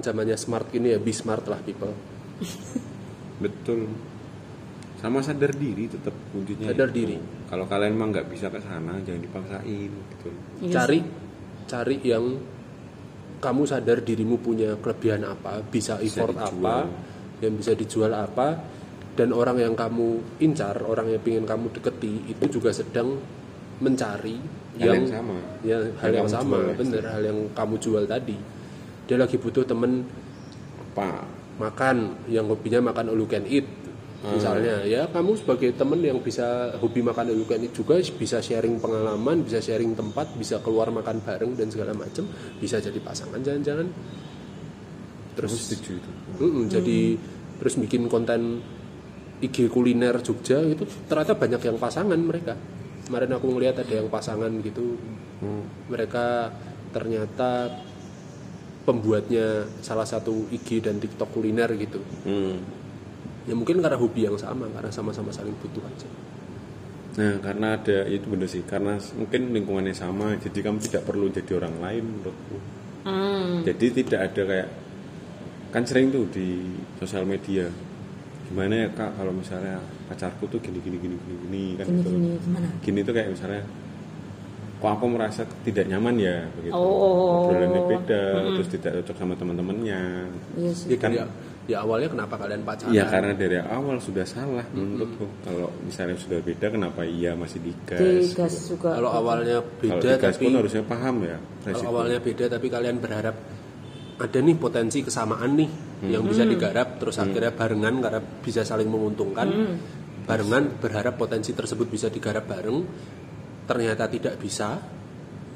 sekarang zamannya smart gini ya be smart lah people betul sama sadar diri tetap kuncinya Sadar itu. diri. kalau kalian emang nggak bisa ke sana jangan dipaksain betul Iya cari cari yang kamu sadar dirimu punya kelebihan apa bisa effort dijual. apa yang bisa dijual apa dan orang yang kamu incar orang yang ingin kamu deketi itu juga sedang mencari Hal yang sama. ya hal, Hal yang kamu sama jual. bener hal yang kamu jual tadi dia lagi butuh temen apa makan yang hobinya makan all you can eat Hmm. misalnya. Ya kamu sebagai temen yang bisa hobi makan all you can eat juga bisa sharing pengalaman bisa sharing tempat bisa keluar makan bareng dan segala macam bisa jadi pasangan jangan-jangan terus setuju itu? Mm-mm, jadi terus bikin konten IG kuliner Jogja itu ternyata banyak yang pasangan mereka. Kemarin aku ngelihat ada yang pasangan gitu. Hmm. mereka ternyata pembuatnya salah satu IG dan TikTok kuliner gitu Hmm. ya mungkin karena hobi yang sama karena sama-sama saling butuh aja Nah, karena ada itu bener sih, karena mungkin lingkungannya sama, jadi kamu tidak perlu jadi orang lain menurutku. Hmm. Jadi tidak ada kayak kan sering tuh di sosial media. Gimana ya kak kalau misalnya pacarku tuh gini gini gini gini gini kan Gini gitu. gini gimana? Gini tuh kayak misalnya kok aku merasa tidak nyaman ya begitu. Oh. Obrolannya beda, terus tidak cocok sama teman-temannya. Iya sih. ya, kan ya, ya awalnya kenapa kalian pacaran Iya karena dari awal sudah salah menurutku. Kalau misalnya sudah beda kenapa iya masih digas? Digas gitu. juga. kalau awalnya Kalau beda digas tapi pun harusnya paham ya. kalau resiko. awalnya beda tapi kalian berharap ada nih potensi kesamaan nih yang bisa digarap terus akhirnya barengan karena bisa saling menguntungkan barengan berharap potensi tersebut bisa digarap bareng ternyata tidak bisa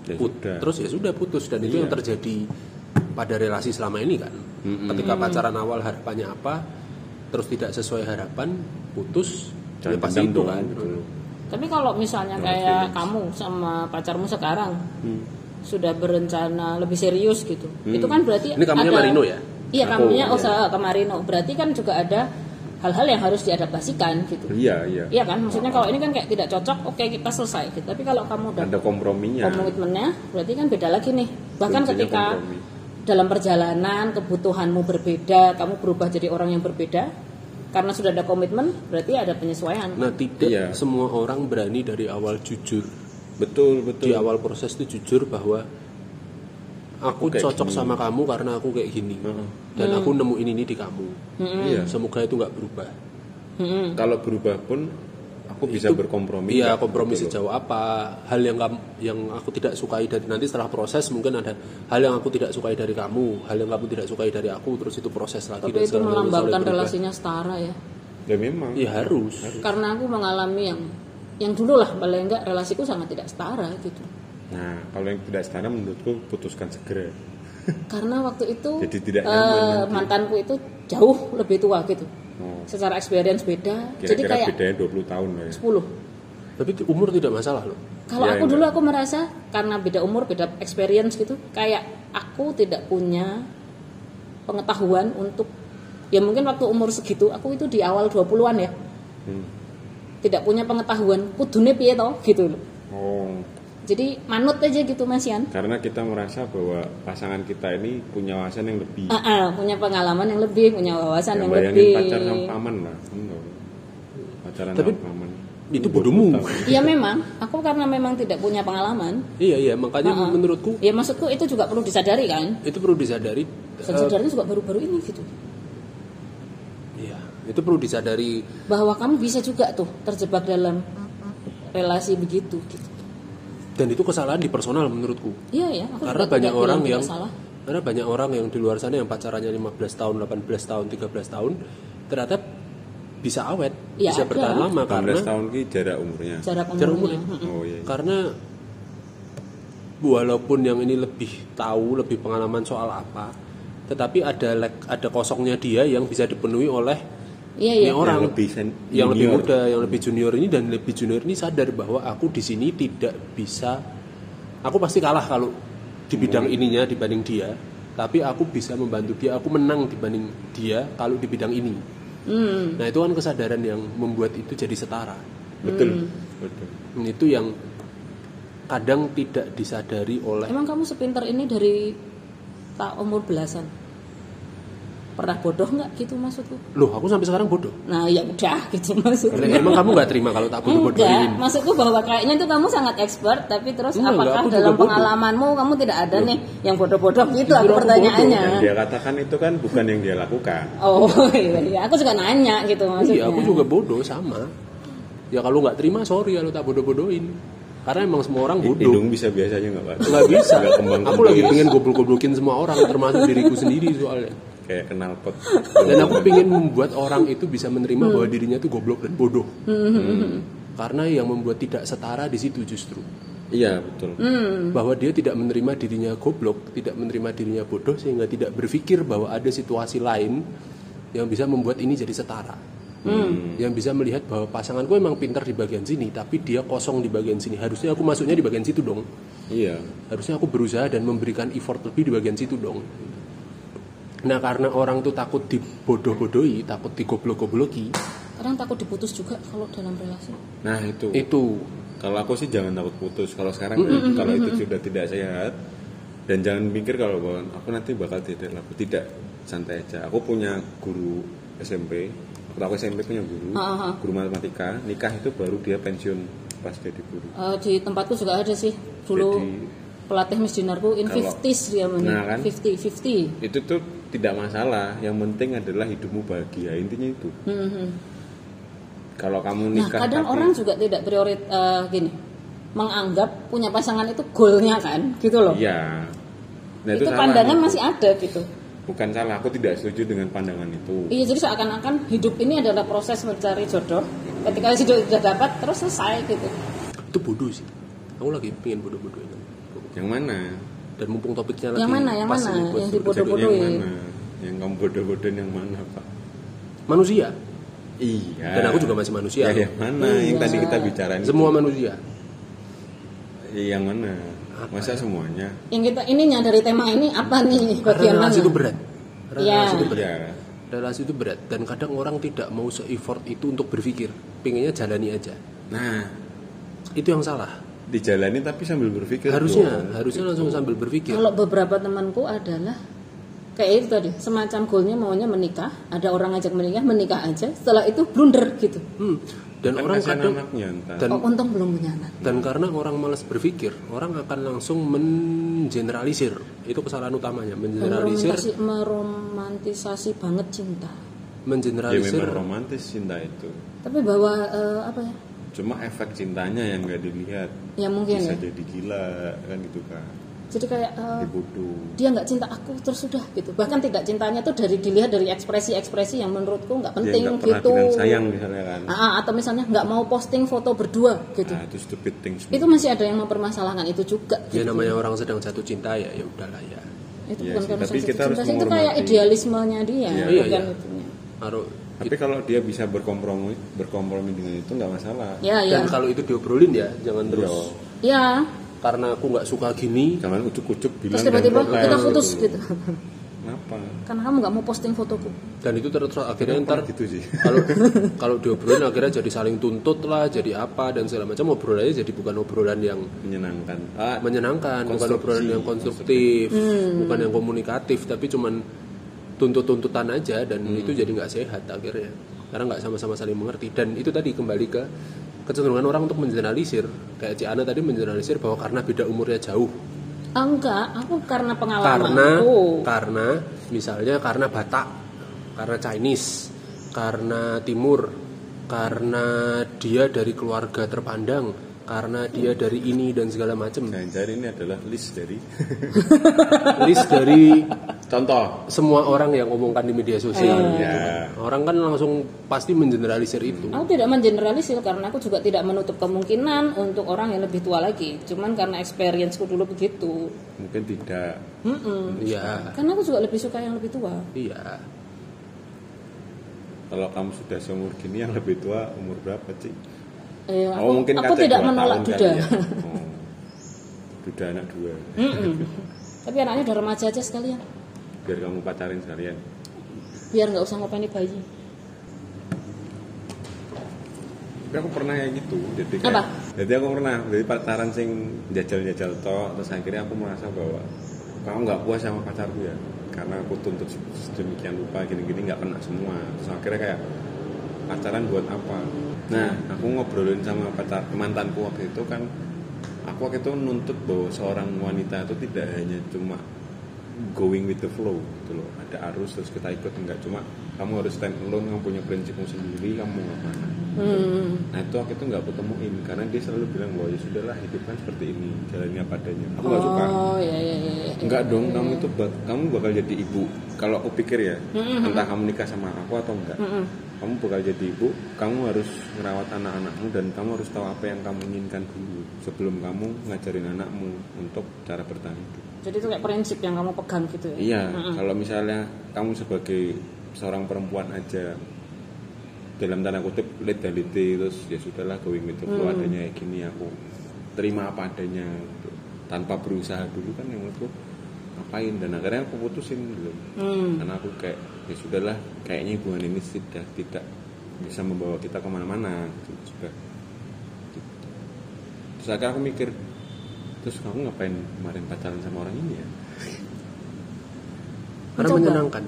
Ya put- sudah. terus ya sudah putus dan itu Iya. yang terjadi pada relasi selama ini kan ketika pacaran awal harapannya apa terus tidak sesuai harapan putus ya Jangan pasti itu dong, kan gitu. Tapi kalau misalnya No kayak feelings. kamu sama pacarmu sekarang sudah berencana lebih serius gitu, itu kan berarti Ini kamunya ada- Marino ya? Iya, kamunya iya. usaha ke Marino. Berarti kan juga ada hal-hal yang harus diadaptasikan gitu. Iya iya. Iya kan, maksudnya kalau ini kan kayak tidak cocok, oke kita selesai. Gitu. Tapi kalau kamu udah Ada komprominya. komitmennya, berarti kan beda lagi nih. Bahkan Kuncinya ketika kompromi. dalam perjalanan kebutuhanmu berbeda, kamu berubah jadi orang yang berbeda, karena sudah ada komitmen, berarti ada penyesuaian. nah tidak Iya. semua orang berani dari awal jujur Betul betul. di awal proses itu jujur bahwa aku, kayak cocok gini. sama kamu karena aku kayak gini dan aku nemuin ini di kamu Iya. semoga itu nggak berubah Mm-mm. Kalau berubah pun aku bisa Itu- berkompromi. iya kompromi Gitu sejauh apa hal yang kamu yang aku tidak sukai dari nanti setelah proses mungkin ada hal yang aku tidak sukai dari kamu hal yang kamu tidak sukai dari aku terus itu proses lagi Tapi dan itu melambangkan relasinya setara ya. Ya memang. iya harus Karena aku mengalami yang yang dulu lah paling enggak relasiku sangat tidak setara gitu. Nah kalau yang tidak setara menurutku putuskan segera. Karena waktu itu Jadi tidak nanti. mantanku itu jauh lebih tua gitu. Oh, Secara experience beda. Jadi Kira-kira kayak bedanya 20 tahun lah ya. 10. tapi umur tidak masalah loh Kalau Ya, aku enggak. dulu aku merasa karena beda umur, beda experience gitu, kayak aku tidak punya pengetahuan untuk ya mungkin waktu umur segitu, aku itu di awal 20-an ya. Hmm. Tidak punya pengetahuan kudune piye to gitu loh. Oh, Jadi manut aja gitu Mas Yan. karena kita merasa bahwa pasangan kita ini punya wawasan yang lebih. Ah, ah, punya pengalaman yang lebih, punya wawasan Ya, yang bayangin lebih. pacar sama paman lah. Pacaran Tapi sama paman. itu bodohmu. Iya memang, aku karena memang tidak punya pengalaman. iya iya makanya Ah, ah. menurutku Ya maksudku itu juga perlu disadari kan. itu perlu disadari sadarnya juga baru-baru ini gitu. iya itu perlu disadari bahwa kamu bisa juga tuh terjebak dalam relasi begitu gitu. Dan itu kesalahan di personal menurutku Iya ya, aku karena banyak orang yang salah. karena banyak orang yang di luar sana yang pacarannya 15 tahun 18 tahun 13 tahun ternyata bisa awet Ya, bisa ada. bertahan lama 18 karena tahun ki jarak umurnya. Jarak Jarak umurnya. umurnya. Oh iya. karena walaupun yang ini lebih tahu lebih pengalaman soal apa tetapi ada lek- ada kosongnya dia yang bisa dipenuhi oleh Iya ini iya. orang Yang lebih sen- yang lebih muda yang lebih junior ini dan lebih junior ini sadar bahwa aku di sini tidak bisa aku pasti kalah kalau di bidang ininya dibanding dia tapi aku bisa membantu dia aku menang dibanding dia kalau di bidang ini Hmm. nah itu kan kesadaran yang membuat itu jadi setara Betul. Betul. Dan itu yang kadang tidak disadari oleh Emang kamu sepinter ini dari tak umur belasan? Pernah bodoh nggak gitu maksudku Loh, aku sampai sekarang bodoh. nah ya udah gitu maksudnya Emang kamu nggak terima kalau tak Enggak, bodoh-bodohin? maksudku bahwa kayaknya itu kamu sangat expert, tapi terus Enggak, apakah juga dalam bodoh. pengalamanmu kamu tidak ada nih yang bodoh-bodoh gitu Jujur aku aku pertanyaannya. yang dia katakan itu kan bukan yang dia lakukan Oh iya, iya, aku juga nanya gitu maksudnya. Iya, aku juga bodoh sama. Ya kalau nggak terima, sorry kalau tak bodoh-bodohin. Karena emang semua orang bodoh. hidung bisa biasanya nggak pak Nggak bisa. Nggak kembang Aku lagi pengen goblok-goblokin semua orang, termasuk diriku sendiri soalnya. Kayak kenal pot Dan aku pengen membuat orang itu bisa menerima bahwa dirinya itu goblok dan bodoh. Karena yang membuat tidak setara di situ justru. iya betul Bahwa dia tidak menerima dirinya goblok, tidak menerima dirinya bodoh sehingga tidak berpikir bahwa ada situasi lain yang bisa membuat ini jadi setara. Yang bisa melihat bahwa pasanganku emang pintar di bagian sini, tapi dia kosong di bagian sini. Harusnya aku masuknya di bagian situ dong. iya Harusnya aku berusaha dan memberikan effort lebih di bagian situ dong. Nah karena orang tuh takut dibodoh-bodohi, takut digoblok-gobloki, Kadang takut diputus juga kalau dalam relasi. nah itu. Itu. Kalau aku sih jangan takut putus. Kalau sekarang kalau itu sudah tidak sehat dan jangan mikir kalau bahwa aku nanti bakal tidak laku. Tidak. Santai aja. Aku punya guru SMP waktu aku SMP punya guru Ah, ah. guru matematika nikah itu baru dia pensiun pas jadi guru. Eh, di tempatku juga ada sih. Dulu Jadi- pelatih Miss Dinarku in Kalau- 50s dia Nah, kan? 50 50 itu tuh tidak masalah yang penting adalah hidupmu bahagia intinya itu kalau kamu Nah, nikah kadang tapi- orang juga tidak priorit eh, gini menganggap punya pasangan itu goalnya kan, gitu loh. iya nah, itu salah. pandangan masih ada gitu. bukan salah aku tidak setuju dengan pandangan itu Iya, jadi seakan-akan hidup ini adalah proses mencari jodoh. Ketika jodoh sudah dapat, terus selesai gitu. itu bodoh sih. Aku lagi pengen bodoh-bodohin. Yang mana Dan mumpung topiknya lagi Yang mana, yang pas mana? ini Yang bodoh- dibodoh-bodohin. Yang mana? Yang kamu bodoh-bodohin yang mana, Pak? manusia. Iya. Dan aku juga masih manusia. Ya, yang mana? Yang Iya. tadi kita bicarain. itu. Semua manusia. Iya, Yang mana? Masa semuanya? Yang kita ininya dari tema ini apa nih? Karena Bagian mana? relasi itu berat. Relasi Iya. itu berat. Iya. Relasi itu berat dan kadang orang tidak mau se-effort itu untuk berpikir. Pengennya jalani aja. Nah, Itu yang salah. Dijalani tapi sambil berpikir. Harusnya, dong. harusnya langsung sambil berpikir. Kalau beberapa temanku adalah kayak itu tadi, semacam goalnya maunya menikah, ada orang ngajak menikah, menikah aja. Setelah itu blunder gitu. Hmm. Dan Kan orang kadang anaknya dan oh, untung belum punya anak. dan karena orang malas berpikir, orang akan langsung mengeneralisir. Itu kesalahan utamanya, mengeneralisir, Meromantisasi, meromantisasi banget cinta. Ya mengeneralisir. memang romantis cinta itu. Tapi bahwa eh, apa ya? Cuma efek cintanya yang nggak dilihat. Ya mungkin Bisa ya. jadi gila kan gitu kan. Jadi kayak bodoh. dia nggak cinta aku terus sudah gitu. Bahkan tidak cintanya tuh dari dilihat dari ekspresi-ekspresi yang menurutku nggak penting pernah gitu. sayang misalnya kan. Ah, atau misalnya nggak mau posting foto berdua gitu. Nah, itu stupid things. Itu masih ada yang mempermasalahkan itu juga. Ya gitu. namanya orang sedang jatuh cinta ya, ya udahlah ya. itu Iya bukan sih, karena tapi kita harus cinta itu kayak idealismenya dia Iya. Iya, bukan iya. itunya. Harus Tapi kalau dia bisa berkompromi berkompromi dengan itu nggak masalah. ya ya dan kalau itu diobrolin ya, jangan terus ya karena aku nggak suka gini. Jangan ucuk-ucuk bilang terus tiba-tiba kita putus gitu Kenapa? karena kamu nggak mau posting fotoku Dan itu terus akhirnya Kenapa ntar gitu sih. kalau kalau diobrolin akhirnya jadi saling tuntut lah, jadi apa dan segala macam obrolannya jadi bukan obrolan yang Menyenangkan. Ah, menyenangkan, bukan obrolan yang konstruktif, Hmm. bukan yang komunikatif, tapi cuman tuntut-tuntutan aja dan Hmm. itu jadi nggak sehat akhirnya. Karena nggak sama-sama saling mengerti dan itu tadi kembali ke kecenderungan orang untuk mengeneralisir kayak Ci Ana tadi mengeneralisir bahwa karena beda umurnya jauh Ah, enggak aku karena pengalaman karena Oh. karena misalnya karena Batak karena Chinese karena Timur karena dia dari keluarga terpandang karena dia dari ini dan segala macam Jangan-jangan ini adalah list dari list dari contoh. semua orang yang ngomongkan di media sosial Iya. orang kan langsung pasti mengeneralisir itu Aku tidak mengeneralisir karena aku juga tidak menutup kemungkinan untuk orang yang lebih tua lagi. Cuman karena experienceku dulu begitu. Mungkin tidak. Iya Karena aku juga lebih suka yang lebih tua. iya Kalau kamu sudah seumur gini yang lebih tua umur berapa sih? Eh, aku, oh mungkin aku tidak menolak duda. ya. Oh. Duda anak dua. Mm-mm. Tapi anaknya udah remaja aja sekalian. Biar kamu pacarin sekalian. Biar nggak usah ngopeni bayi. Tapi aku pernah kayak gitu. Jadi kayak, Apa? Jadi aku pernah jadi pacaran sing jajal-jajal tok terus akhirnya aku merasa bahwa kamu nggak puas sama pacarku ya. karena aku tuntut sedemikian rupa gini-gini nggak kena semua terus akhirnya kayak pacaran buat apa nah aku ngobrolin sama pacar mantanku waktu itu kan aku waktu itu nuntut bahwa seorang wanita itu tidak hanya cuma going with the flow gitu loh ada arus terus kita ikut enggak cuma kamu harus stand alone kamu punya prinsipmu sendiri kamu mau ngapain hmm. nah itu aku itu nggak ketemuin karena dia selalu bilang bahwa ya sudahlah hidup kan seperti ini jalannya apa adanya aku nggak suka oh ya ya ya, ya. Enggak dong, kamu itu bak- kamu bakal jadi ibu. Kalau aku pikir ya, entah kamu nikah sama aku atau enggak, Mm-mm. kamu bakal jadi ibu. Kamu harus merawat anak-anakmu dan kamu harus tahu apa yang kamu inginkan dulu sebelum kamu ngajarin anakmu untuk cara bertahan hidup. Jadi itu kayak prinsip yang kamu pegang gitu ya Iya, kalau misalnya kamu sebagai seorang perempuan aja dalam tanda kutip lead dan lead terus ya sudahlah going with the flow adanya kayak gini aku terima apa adanya gitu. tanpa berusaha dulu kan yang menurutku ngapain dan akhirnya aku putusin gitu Hmm. karena aku kayak ya sudahlah kayaknya hubungan ini sudah tidak bisa membawa kita ke mana-mana gitu. sudah gitu. terus akhirnya aku mikir terus kamu ngapain kemarin pacaran sama orang ini ya Karena Mencoba. menyenangkan.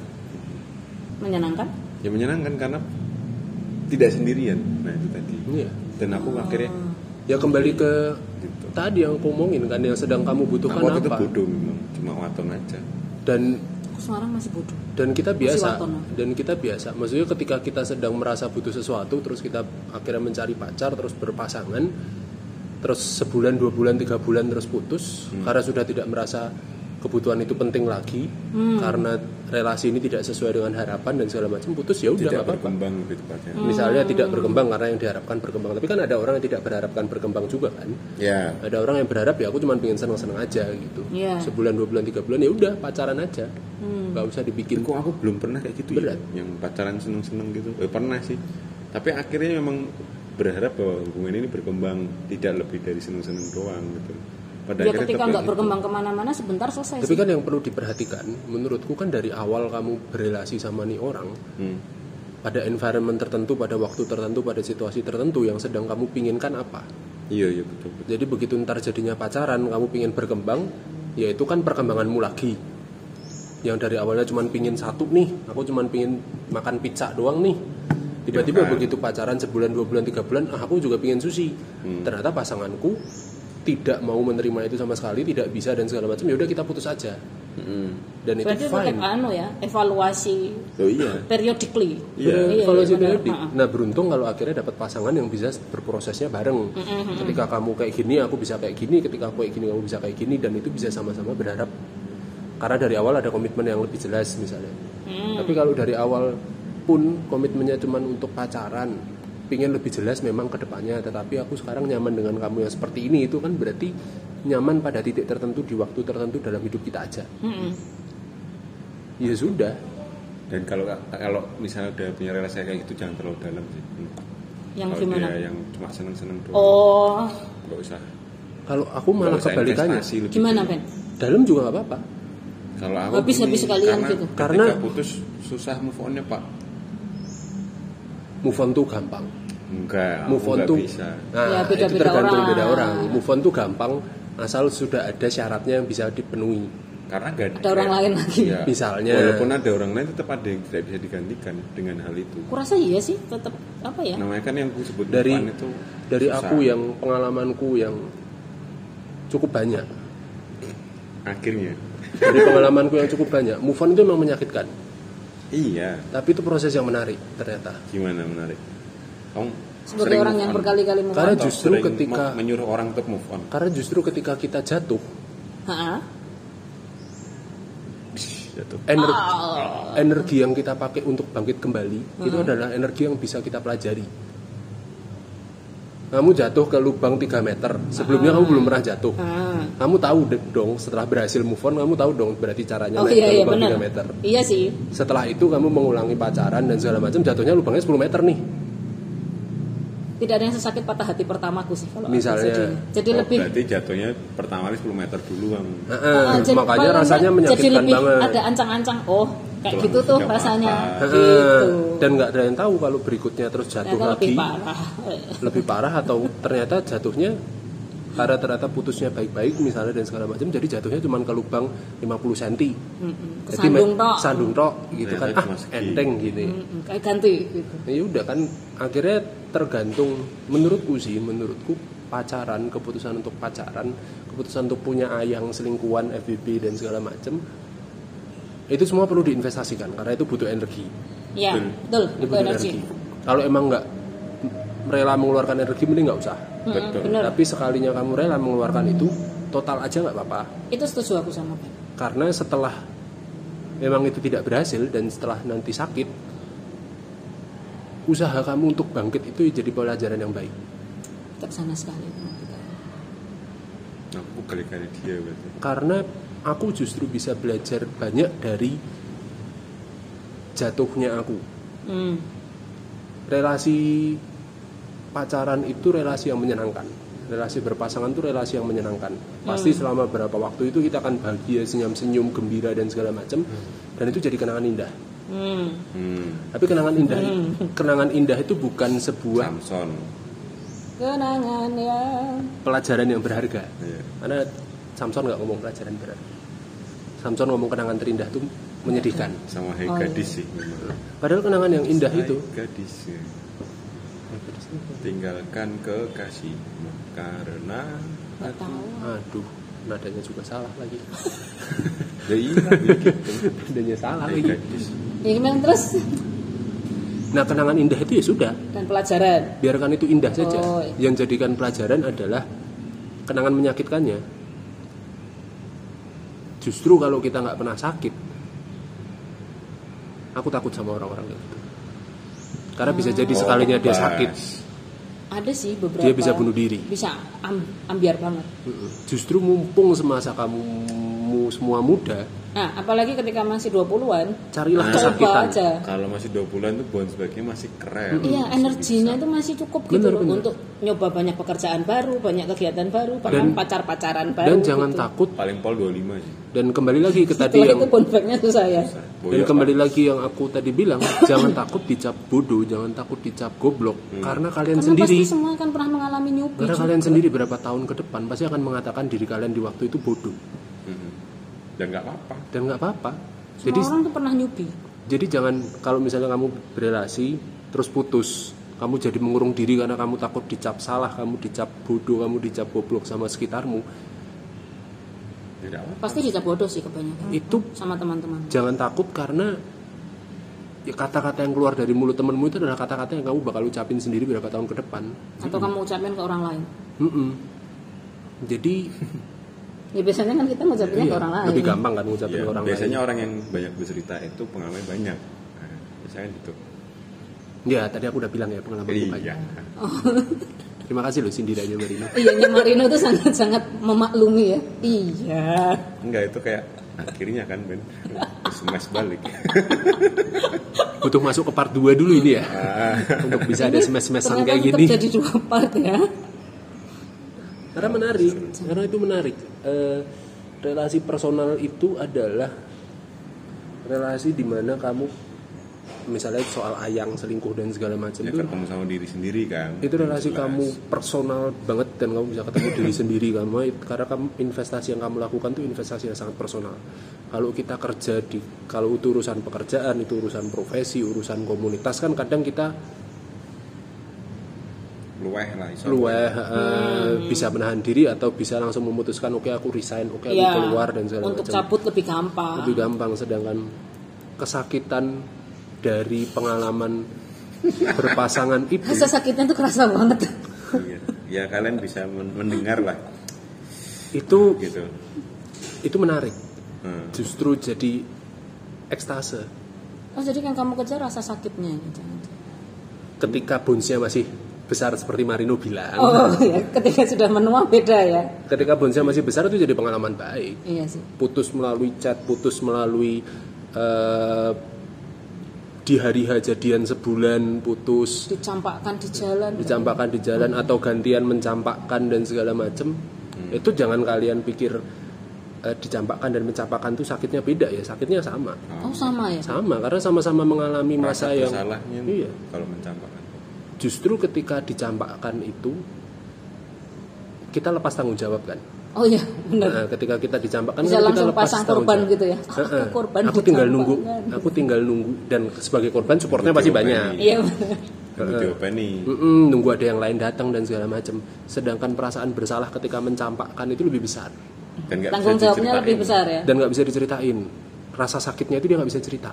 menyenangkan ya menyenangkan karena tidak sendirian nah itu tadi Iya. dan aku akhirnya Ya kembali ke gitu tadi yang aku omongin kan yang sedang kamu butuhkan aku waktu itu apa. bodoh memang cuma waton aja Dan Aku sekarang masih bodoh dan kita biasa waton. dan kita biasa maksudnya ketika kita sedang merasa butuh sesuatu terus kita akhirnya mencari pacar terus berpasangan terus sebulan dua bulan tiga bulan terus putus Hmm. karena sudah tidak merasa kebutuhan itu penting lagi Hmm. karena relasi ini tidak sesuai dengan harapan dan segala macam putus ya udah tidak apa-apa berkembang lebih tepatnya misalnya Hmm. tidak berkembang karena yang diharapkan berkembang tapi kan ada orang yang tidak berharapkan berkembang juga kan ya ada orang yang berharap ya aku cuma pengen seneng-seneng aja gitu Iya. sebulan dua bulan tiga bulan ya udah pacaran aja nggak usah dibikin kok aku belum pernah kayak gitu Berat. ya yang pacaran seneng-seneng gitu eh, pernah sih tapi akhirnya memang berharap bahwa hubungan ini berkembang tidak lebih dari seneng-seneng doang gitu pada ya ketika nggak berkembang ke mana-mana sebentar selesai Tapi sih. kan yang perlu diperhatikan, menurutku kan dari awal kamu berrelasi sama nih orang, Hmm. pada environment tertentu, pada waktu tertentu, pada situasi tertentu yang sedang kamu pinginkan apa. iya iya betul betul Jadi begitu ntar jadinya pacaran, kamu pingin berkembang, ya itu kan perkembanganmu lagi. Yang dari awalnya cuma pingin satu nih, aku cuma pingin makan pizza doang nih. Tiba-tiba Ya kan? begitu pacaran sebulan, dua bulan, tiga bulan, ah, aku juga pingin sushi. Hmm. Ternyata pasanganku tidak mau menerima itu sama sekali, tidak bisa dan segala macam. Ya udah kita putus aja. Hmm. Dan itu Berarti tetap fine. anu ya, evaluasi oh iya periodically. Iya. Evaluasi benar. periodik. Ha-ha. Nah beruntung kalau akhirnya dapat pasangan yang bisa berprosesnya bareng. Ketika kamu kayak gini, aku bisa kayak gini. Ketika aku kayak gini, kamu bisa kayak gini. Dan itu bisa sama-sama berharap. Karena dari awal ada komitmen yang lebih jelas misalnya. Tapi kalau dari awal pun komitmennya cuma untuk pacaran, pingin lebih jelas memang ke depannya. Tetapi aku sekarang nyaman dengan kamu yang seperti ini itu kan berarti nyaman pada titik tertentu di waktu tertentu dalam hidup kita aja. Mm-mm. Ya sudah. dan kalau kalau misalnya udah punya relasi kayak gitu jangan terlalu dalam sih Hmm. Yang kalau gimana? dia yang cuma seneng-seneng doang Oh, nggak usah Kalau aku malah kebalikannya. gimana. Ben? Dalam juga nggak apa-apa. Kalau aku Habis-habis gini, sekalian karena gitu. Karena- putus susah move on-nya pak. Move on tuh gampang. Enggak, move on tuh bisa. nah Ya, beda-beda itu tergantung orang. beda orang move on tuh gampang asal sudah ada syaratnya yang bisa dipenuhi Karena nggak Ada orang lain lagi. Iya. Misalnya. Walaupun ada orang lain tetap ada yang tidak bisa digantikan dengan hal itu. Kurasa iya sih, tetap apa ya? Namanya kan yang aku sebut dari itu dari susah. aku yang pengalamanku yang cukup banyak akhirnya dari pengalamanku yang cukup banyak move on itu memang menyakitkan iya. Tapi itu proses yang menarik ternyata. Gimana menarik? Kamu Sebagai sering orang move yang berkali-kali move Karena on. Atau justru sering ketika- me- menyuruh orang untuk move on? Karena justru ketika kita jatuh. Ha-ha. jatuh. Energi Ah. energi yang kita pakai untuk bangkit kembali itu adalah energi yang bisa kita pelajari kamu jatuh ke lubang 3 meter sebelumnya kamu belum pernah jatuh Ah. kamu tahu dong setelah berhasil move on kamu tahu dong berarti caranya Oh naik iya ke iya lubang benar. 3 meter Iya sih. setelah itu kamu mengulangi pacaran dan segala macam jatuhnya lubangnya 10 meter nih Tidak ada yang sesakit patah hati pertamaku sih kalau Misalnya. Jadi Oh, lebih berarti jatuhnya pertama kali 10 meter dulu kamu Heeh, Ah, jadi makanya rasanya menyakitkan jadi lebih banget ada ancang-ancang oh kayak Tuh, gitu tuh rasanya. gitu. dan nggak ada yang tahu kalau berikutnya terus jatuh ternyata lebih lagi. parah. Lebih parah atau ternyata jatuhnya karena ternyata putusnya baik-baik misalnya dan segala macam jadi jatuhnya cuma ke lubang 50 cm Mm-mm. jadi Kesandung me- tok. sandung tok gitu kan. Ah enteng gitu ya. Mm-mm, kayak ganti gitu. Ya udah kan akhirnya tergantung. Menurutku sih menurutku pacaran keputusan untuk pacaran keputusan untuk punya ayang selingkuhan FBB dan segala macam itu semua perlu diinvestasikan karena itu butuh energi. Ya Betul. betul. Itu butuh energi. kalau emang nggak rela mengeluarkan energi mending nggak usah. Mm-mm, Betul. bener tapi sekalinya kamu rela mengeluarkan itu total aja nggak apa-apa. Itu setuju aku sama Ben karena setelah memang itu tidak berhasil dan setelah nanti sakit usaha kamu untuk bangkit itu jadi pelajaran yang baik. Ke sana sekali. Aku kali-kali dia berarti. Karena aku justru bisa belajar banyak dari jatuhnya aku. Hmm. relasi pacaran itu relasi yang menyenangkan. Relasi berpasangan itu relasi yang menyenangkan. Pasti selama berapa waktu itu kita akan bahagia senyum-senyum gembira dan segala macam. Dan itu jadi kenangan indah. Hmm. hmm. tapi kenangan indah kenangan indah itu bukan sebuah Samson. Kenangan ya pelajaran yang berharga. Iya. karena Samson nggak ngomong pelajaran berharga Samson ngomong kenangan terindah itu menyedihkan. Sama Hai Oh, gadis sih memang. padahal kenangan yang indah itu. Gadis ya. tinggalkan kekasihmu karena tahu. Aduh nadanya juga salah lagi. Ya iya gitu. Nadanya salah lagi. Ya gimana terus? Nah kenangan indah itu ya sudah. Dan pelajaran? Biarkan itu indah saja. Oh. yang jadikan pelajaran adalah kenangan menyakitkannya justru kalau kita nggak pernah sakit aku takut sama orang-orang gitu. Karena bisa jadi Oh, sekalinya dia sakit. Ada sih beberapa dia bisa bunuh diri. bisa am- ambiar banget. Justru mumpung semasa kamu semua muda Hmm. nah apalagi ketika masih 20-an carilah Nah, kesakitan coba aja kalau masih dua bulan tuh bonus baiknya masih keren Iya, Masih energinya bisa. itu masih cukup gitu Bener, loh bener. untuk nyoba banyak pekerjaan baru, banyak kegiatan baru, bahkan pacar-pacaran baru. dan jangan gitu. takut paling pol 25 sih dan kembali lagi ke tadi yang itu bonbeknya susah ya. Dan kembali lagi yang aku tadi bilang jangan takut dicap bodoh jangan takut dicap goblok karena kalian Karena sendiri pasti semua kan pernah mengalami nyubi. karena juga. kalian sendiri berapa tahun ke depan pasti akan mengatakan diri kalian di waktu itu bodoh. Dan nggak apa-apa dan nggak apa-apa jadi orang tuh pernah nyubi. jadi jangan kalau misalnya kamu berrelasi terus putus kamu jadi mengurung diri karena kamu takut dicap salah kamu dicap bodoh kamu dicap goblok sama sekitarmu tidak apa Pasti dicap bodoh sih kebanyakan. itu Sama teman-teman. jangan takut karena ya kata-kata yang keluar dari mulut temenmu itu adalah kata-kata yang kamu bakal ucapin sendiri berapa tahun ke depan Atau kamu ucapin ke orang lain. Mm-mm. jadi Ya biasanya kan kita ngucapinnya iya, ke orang lain. lebih gampang kan ngucapin Ya, ke orang biasanya lain orang yang banyak bercerita itu pengalaman banyak. Nah, biasanya gitu. Ya tadi aku udah bilang ya pengalaman iya. banyak. Terima kasih loh sindirannya Marina Iya, Nya Marino tuh sangat-sangat memaklumi ya. Iya. enggak itu kayak akhirnya kan Ben. Smash balik. Butuh masuk ke part 2 dulu ini ya. Untuk bisa ada Ini smash-smashan ternyata kayak gini. jadi dua part ya. Karena menarik karena itu menarik. Eh, relasi personal itu adalah relasi di mana kamu misalnya soal ayang selingkuh dan segala macam ya itu ketemu sama diri sendiri kan. itu relasi Jelas. kamu personal banget dan kamu bisa ketemu diri sendiri kamu karena kamu investasi yang kamu lakukan itu investasi yang sangat personal. Kalau kita kerja di kalau itu urusan pekerjaan itu urusan profesi urusan komunitas kan kadang kita luweh lah iso luweh eh, bisa menahan diri atau bisa langsung memutuskan oke aku resign oke aku Iya. keluar dan segala Untuk macam cabut lebih gampang. lebih gampang sedangkan kesakitan dari pengalaman berpasangan itu Rasa sakitnya tuh kerasa banget. Iya. ya kalian bisa men- mendengar lah itu gitu itu menarik Hmm. justru jadi ekstase Oh jadi yang kamu kejar rasa sakitnya gitu. ketika bonesnya masih besar seperti Marino bilang Oh ya, ketika sudah menua beda ya. ketika bonesnya masih besar itu jadi pengalaman baik Iya sih. putus melalui chat putus melalui eh, di hari hajadian sebulan putus Dicampakkan di jalan. dicampakkan di jalan atau gantian mencampakkan dan segala macam itu jangan kalian pikir eh, dicampakkan dan mencampakkan itu sakitnya beda ya sakitnya sama Oh sama ya. sama karena sama-sama mengalami masa yang bersalahnya iya kalau mencampakkan justru ketika dicampakkan itu kita lepas tanggung jawab kan. Oh iya, benar. Nah, ketika kita dicampakkan Bisa kan kita langsung lepas pasang tanggung korban jawab. gitu ya. Ah, aku korban aku tinggal nunggu, aku tinggal nunggu dan sebagai korban supportnya pasti banyak. Iya benar. Nunggu diopeni. Mm-mm, nunggu ada yang lain datang dan segala macam. Sedangkan perasaan bersalah ketika mencampakkan itu lebih besar Dan nggak Tanggung bisa jawabnya lebih besar ya. dan nggak bisa diceritain. Rasa sakitnya itu dia nggak bisa cerita.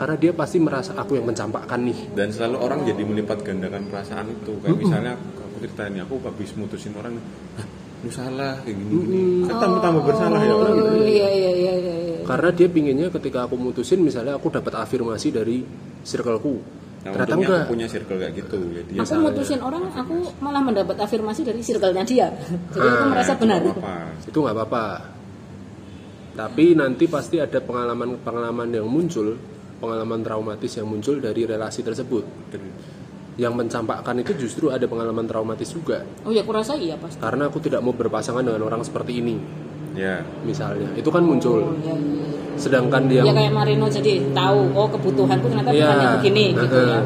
Karena dia pasti merasa aku yang mencampakkan nih. Dan selalu orang jadi melipat gandakan perasaan itu. Kayak misalnya aku ceritain aku habis mutusin orang, "Hah, lu salah kayak gini, gini. Kan tambah tambah bersalah ya orang gitu. Oh, iya iya iya iya. iya. Karena dia pinginnya ketika aku mutusin misalnya aku dapat afirmasi dari circleku. Nah, Ternyata enggak. aku punya circle kayak gitu. Ya, dia Aku mutusin orang, aku malah mendapat afirmasi dari circle-nya dia. Jadi aku merasa benar. apa? Itu nggak apa-apa. Tapi nanti pasti ada pengalaman-pengalaman yang muncul, pengalaman traumatis yang muncul dari relasi tersebut. Yang mencampakkan itu justru ada pengalaman traumatis juga. Oh ya, aku rasa iya pasti. Karena aku tidak mau berpasangan dengan orang seperti ini, Ya, misalnya. Itu kan muncul. Oh, iya, iya. Sedangkan dia Ya kayak Marino jadi tahu, oh kebutuhanku ternyata bukan yang begini gitu heeh. ya.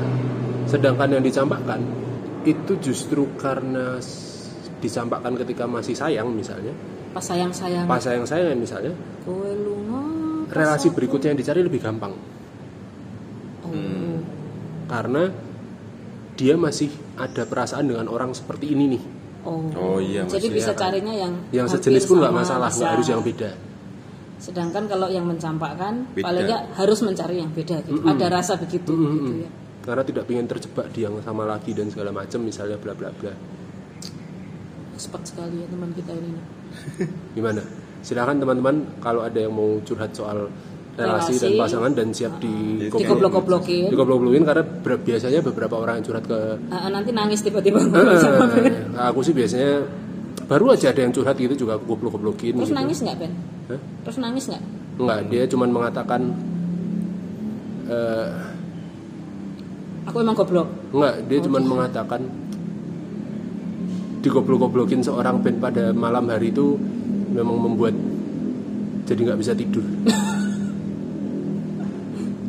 Sedangkan yang dicampakkan itu justru karena dicampakkan ketika masih sayang misalnya, Pas sayang-sayang. pas sayang-sayang misalnya, Kowe lunga. relasi aku- berikutnya yang dicari lebih gampang Oh. karena dia masih ada perasaan dengan orang seperti ini nih. Oh. Oh, iya, Jadi bisa ya carinya yang Yang sejenis pun nggak masalah, nggak harus yang beda. Sedangkan kalau yang mencampakkan Beda. paling nggak harus mencari yang beda gitu. Ada rasa begitu gitu ya. Karena tidak ingin terjebak di yang sama lagi dan segala macam misalnya bla bla bla. Cepat sekali ya teman kita ini. Gimana? Silakan teman-teman kalau ada yang mau curhat soal relasi, Relasi. dan pasangan dan siap di Di Digoblok-goblokin. digoblok-goblokin karena biasanya beberapa orang yang curhat ke Ah, nanti nangis tiba-tiba aku sih biasanya baru aja ada yang curhat gitu juga aku goblok-goblokin Terus gitu. nangis nggak Ben? Terus nangis nggak? Enggak, dia cuman mengatakan eh Aku emang goblok. enggak, dia cuman mengatakan digoblok-goblokin seorang band pada malam hari itu memang membuat jadi nggak bisa tidur,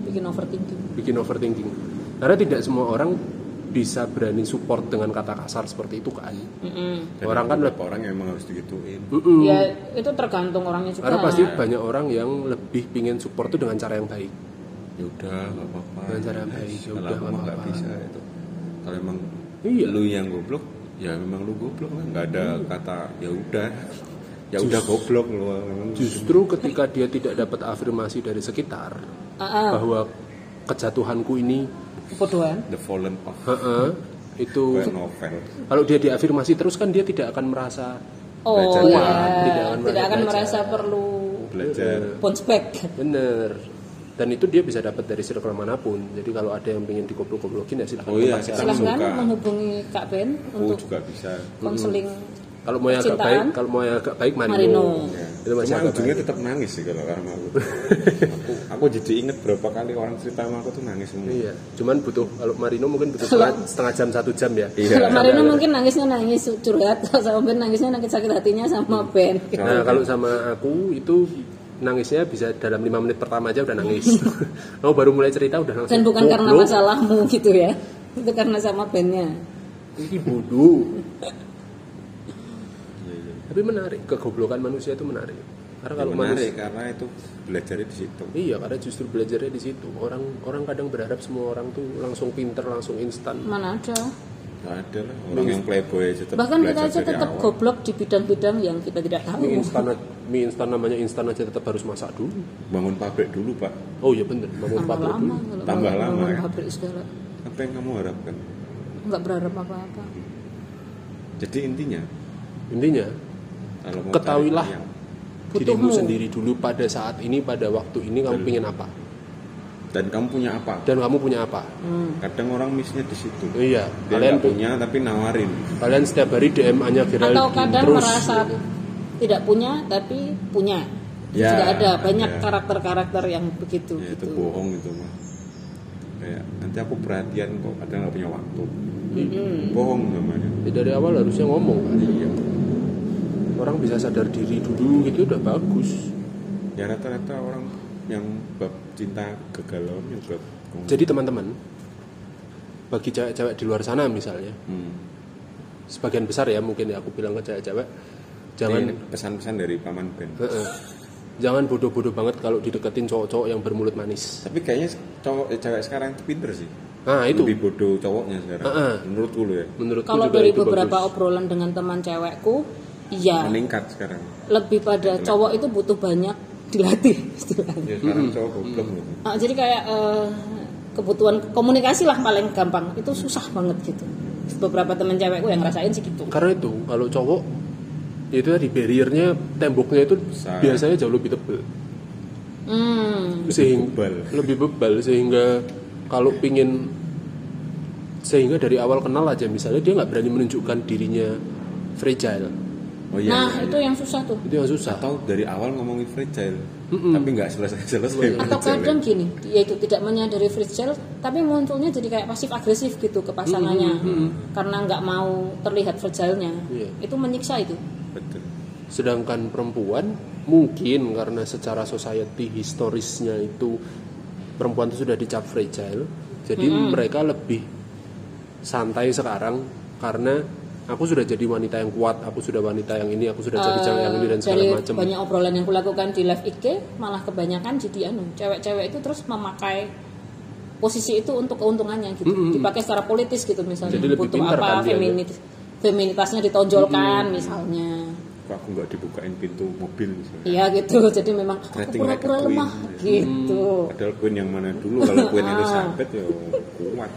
Bikin overthinking. bikin overthinking. Karena tidak semua orang bisa berani support dengan kata kasar seperti itu kan. Dan Orang kan beberapa orang yang emang harus digituin. Mm-mm. Ya itu tergantung orangnya juga. Karena pasti banyak orang yang lebih pingin support itu dengan cara yang baik. Ya udah, nggak apa-apa. Dengan cara yang baik, ya Kalau udah, nggak apa-apa. bisa itu. Kalau emang Iya. lu yang goblok, ya memang lu goblok lah. Nggak ada kata ya udah, ya udah goblok lu. Justru ketika dia tidak dapat afirmasi dari sekitar Ah, ah, bahwa kejatuhanku ini kebodohan. the fallen of heeh, itu kayak novel. kalau dia diafirmasi terus kan dia tidak akan merasa Oh Belajar ya, tidak akan tidak akan belajar. merasa perlu Belajar. bounce back. bener dan itu dia bisa dapat dari circle mana pun jadi kalau ada yang pengen digoblok-goblokin ya silakan Oh iya. Silahkan menghubungi Kak Ben Aku untuk juga bisa. konseling kalau mau yang agak baik kalau mau yang agak baik Marino, Marino. Ya. itu masih Cuma agak ujungnya baik. tetap nangis sih kalau karena aku. aku. Aku jadi inget berapa kali orang cerita sama aku tuh nangis semua. iya cuman butuh kalau Marino mungkin butuh setengah, setengah jam satu jam ya Iya. Kalau Marino mungkin nangisnya nangis curhat, kalau sama Ben nangisnya nangis sakit hatinya sama Ben. Nah kalau sama aku itu nangisnya bisa dalam lima menit pertama aja udah nangis. oh baru mulai cerita udah langsung. Dan bukan karena goblok. masalahmu gitu ya. Itu karena sama bandnya. Ini bodoh. Iya, iya. Tapi menarik kegoblokan manusia itu menarik. Karena Ya, kalau menarik manusia karena itu belajarnya di situ. Iya, karena justru belajarnya di situ. Orang orang kadang berharap semua orang tuh langsung pinter, langsung instan. Mana ada. Gak ada lah orang yang playboy aja tetap Bahkan kita aja tetap awal. goblok di bidang-bidang yang kita tidak tahu. Mie instan, mie instan namanya instan aja tetap harus masak dulu. bangun pabrik dulu pak Oh iya bener, bangun Tambah pabrik lama dulu. Tambah bangun- lama, bangun ya. pabrik segala. apa yang kamu harapkan Enggak berharap apa-apa. jadi intinya Intinya, kalau Ketahuilah. dirimu sendiri dulu pada saat ini, pada waktu ini kamu pengen apa? Dan kamu punya apa Dan kamu punya apa? Hmm. kadang orang missnya di situ Iya, dia kalian punya tapi nawarin kalian setiap hari DM-nya viral Atau kadang terus. merasa tidak punya tapi punya. Ya, Juga ada banyak ada. karakter-karakter yang begitu ya itu gitu. bohong itu mah kayak nanti aku perhatian kok kadang nggak punya waktu Mm-mm. bohong namanya Ya, dari awal harusnya ngomong kan. iya Orang bisa sadar diri dulu gitu udah bagus. ya rata-rata orang yang bab cinta kegalauan ya bab Jadi teman-teman, bagi cewek-cewek di luar sana misalnya, hmm. sebagian besar ya mungkin ya aku bilang ke cewek-cewek jangan pesan-pesan dari paman Ben. Heeh. jangan bodoh-bodoh banget kalau dideketin cowok-cowok yang bermulut manis. Tapi kayaknya cowok eh, cewek sekarang itu pinter sih. Nah itu. Lebih bodoh cowoknya sekarang. Heeh. menurutku loh ya. Menurutku Kalau dari beberapa bagus. obrolan dengan teman cewekku, iya. Meningkat sekarang. Lebih pada cowok itu butuh banyak dilatih istilahnya. ya sekarang cowok goblok loh Ah, jadi kayak eh, kebutuhan komunikasi lah paling gampang itu susah banget gitu. Beberapa teman cewekku yang ngerasain sih gitu. karena itu kalau cowok itu tadi barriernya temboknya itu Besar. biasanya jauh lebih tebal Hmm, sehingga bebal. lebih bebal sehingga kalau pingin sehingga dari awal kenal aja misalnya dia nggak berani menunjukkan dirinya fragile oh iya nah iya, itu yang susah tuh. itu yang susah. Atau dari awal ngomongin fragile tapi nggak selesai selesai Atau kadang gini, dia itu tidak menyadari fragile, tapi munculnya jadi kayak pasif agresif gitu ke pasangannya, karena nggak mau terlihat fragile-nya. Iya. Itu menyiksa itu. betul. Sedangkan perempuan mungkin karena secara society historisnya itu perempuan itu sudah dicap fragile jadi mereka lebih santai sekarang karena aku sudah jadi wanita yang kuat aku sudah wanita yang ini aku sudah jadi cewek yang ini dan segala macam. banyak obrolan yang kulakukan di live IG malah kebanyakan jadi anu cewek-cewek itu terus memakai posisi itu untuk keuntungannya gitu. Dipakai secara politis gitu misalnya. Jadi lebih butuh pintar apa kan dia, feminit feminitasnya ditonjolkan misalnya. Kok aku nggak dibukain pintu mobil misalnya? Iya gitu. Jadi memang pura-pura lemah gitu. Padahal Queen yang mana dulu? Kalau Queen Elizabeth ya kuat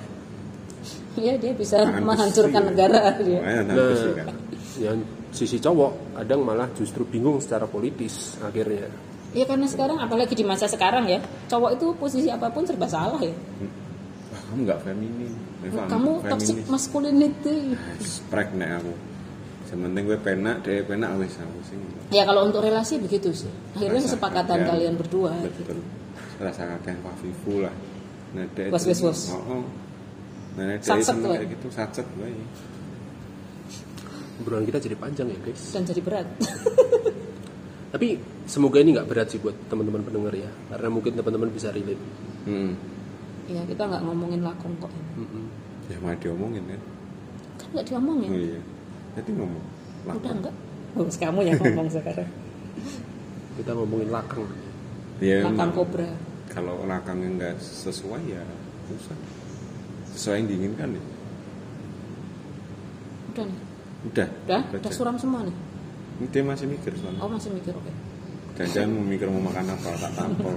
iya dia bisa menghancurkan besi. negara dia nah kan yang sisi cowok kadang malah justru bingung secara politis akhirnya Iya karena sekarang apalagi di masa sekarang ya cowok itu posisi apa pun serba salah ya wah kamu nggak feminin Eva, kamu toxic masculinity sprek nek aku sementing gue penak deh penak wes aku sih Ya kalau untuk relasi begitu sih. Akhirnya Rasa kesepakatan kakean. kalian berdua. betul rasa kakek wafifu lah nah Was, was, was. oh, oh. Nah kayak gitu satset gue obrolan kita jadi panjang ya guys Dan jadi berat. tapi semoga ini nggak berat sih buat teman-teman pendengar ya karena mungkin teman-teman bisa relate hmm. Iya kita nggak ngomongin lakon kok. ya mah diomongin kan Kan nggak diomongin. oh iya jadi ngomong Udah Lakon. enggak? Oh, kamu yang ngomong sekarang. kita ngomongin lakang ya Lakon emang. kobra. kalau lakangnya nggak sesuai ya susah sesuai yang diinginkan ya Udah nih. udah Udah, baca. udah suram semua nih. Ini dia masih mikir soalnya Oh masih mikir oke. jangan mau mikir mau makan apa tak tampol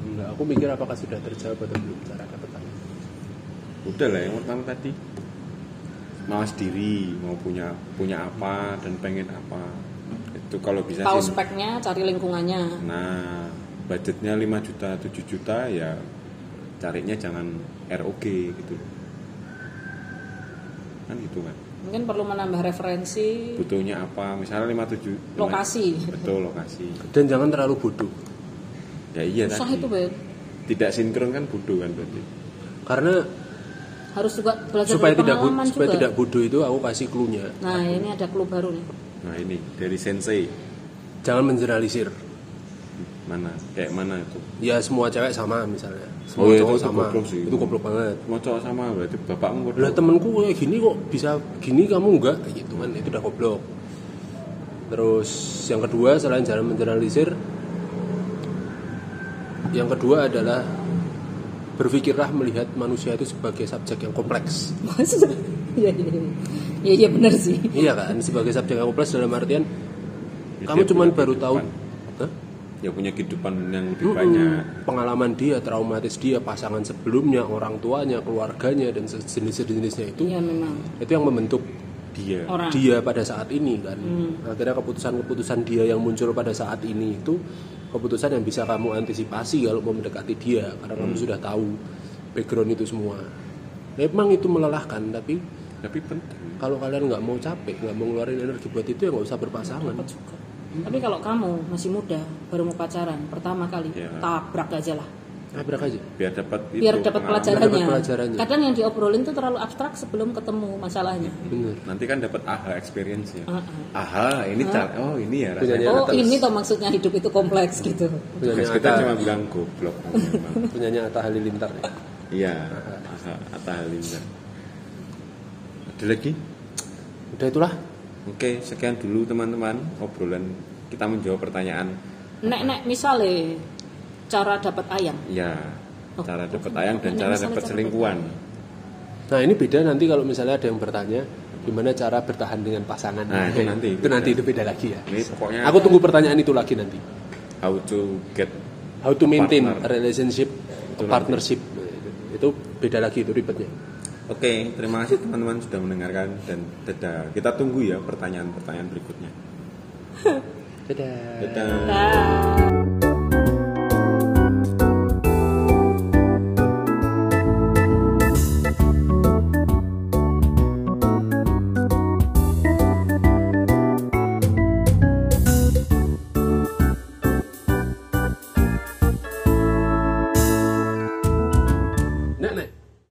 Enggak, aku mikir apakah sudah terjawab atau belum cara pertanyaan. udah lah yang pertama tadi mawas diri mau punya punya apa dan pengen apa itu kalau bisa Tahu sih speknya, cari lingkungannya. nah budgetnya 5 juta 7 juta ya carinya jangan ROG gitu kan gitu kan Mungkin perlu menambah referensi butuhnya apa misalnya 5 7 lokasi. betul lokasi Dan jangan terlalu bodoh. ya iya Susah tadi itu, Beb. tidak sinkron kan bodoh kan berarti Karena Harus juga belajar supaya dari tidak pengalaman supaya juga. tidak bodoh itu aku kasih clue-nya. Nah, ini ada clue baru nih. nah ini dari sensei Jangan mengeneralisir. Mana kayak mana itu Ya semua cewek sama misalnya. Semua Oh, iya, cowok itu- itu sama. goblok sih. Itu goblok banget. mau cowok sama berarti bapakmu bodoh Lah temenku kayak gini kok bisa gini kamu enggak kayak gitu kan itu udah goblok. Terus yang kedua selain jangan mengeneralisir yang kedua adalah berpikirlah melihat manusia itu sebagai subjek yang kompleks. Maksudnya, Iya, iya, iya. Iya, benar sih. Iya kan, sebagai subjek yang kompleks dalam artian Ya, kamu cuman baru tahu. Hah? Ya punya kehidupan yang lebih Mm-mm. banyak pengalaman dia, traumatis dia, pasangan sebelumnya, orang tuanya, keluarganya dan sejenis-jenisnya itu Iya memang. itu yang membentuk dia Orang. dia pada saat ini kan. Akhirnya keputusan-keputusan dia yang muncul pada saat ini itu keputusan yang bisa kamu antisipasi kalau mau mendekati dia karena kamu sudah tahu background itu semua. Memang itu melelahkan tapi tapi penting kalau kalian nggak mau capek, nggak mau ngeluarin energi buat itu ya nggak usah berpasangan. juga. Tapi kalau kamu masih muda, baru mau pacaran, pertama kali Iya. tabrak aja lah. Nabrak aja. biar dapat itu Biar dapat pelajarannya. Dapat pelajarannya. Kadang yang diobrolin tuh terlalu abstrak sebelum ketemu masalahnya. Bener. nanti kan dapat aha experience ya Ah, aha ini car oh ini ya rasanya Oh, atas. ini toh maksudnya hidup itu kompleks gitu. Punyanya Tugas kita cuma bilang goblok punyanya Atta Halilintar ya. iya aha Atta Halilintar ada lagi udah itulah Oke, sekian dulu teman-teman obrolan kita menjawab pertanyaan. nek nek misalnya cara dapat ayam Ya, Oh, cara dapat ayam dan Nek cara dapat cara selingkuhan. nah ini beda nanti kalau misalnya ada yang bertanya gimana cara bertahan dengan pasangan Nah, itu nanti. itu nanti itu beda lagi ya Ini pokoknya aku tunggu pertanyaan itu lagi nanti how to get how to maintain Partner. a relationship a partnership itu beda lagi itu ribetnya Oke, terima kasih teman-teman sudah mendengarkan dan dadah. Kita tunggu ya pertanyaan-pertanyaan berikutnya. dadah Dadah. Dah.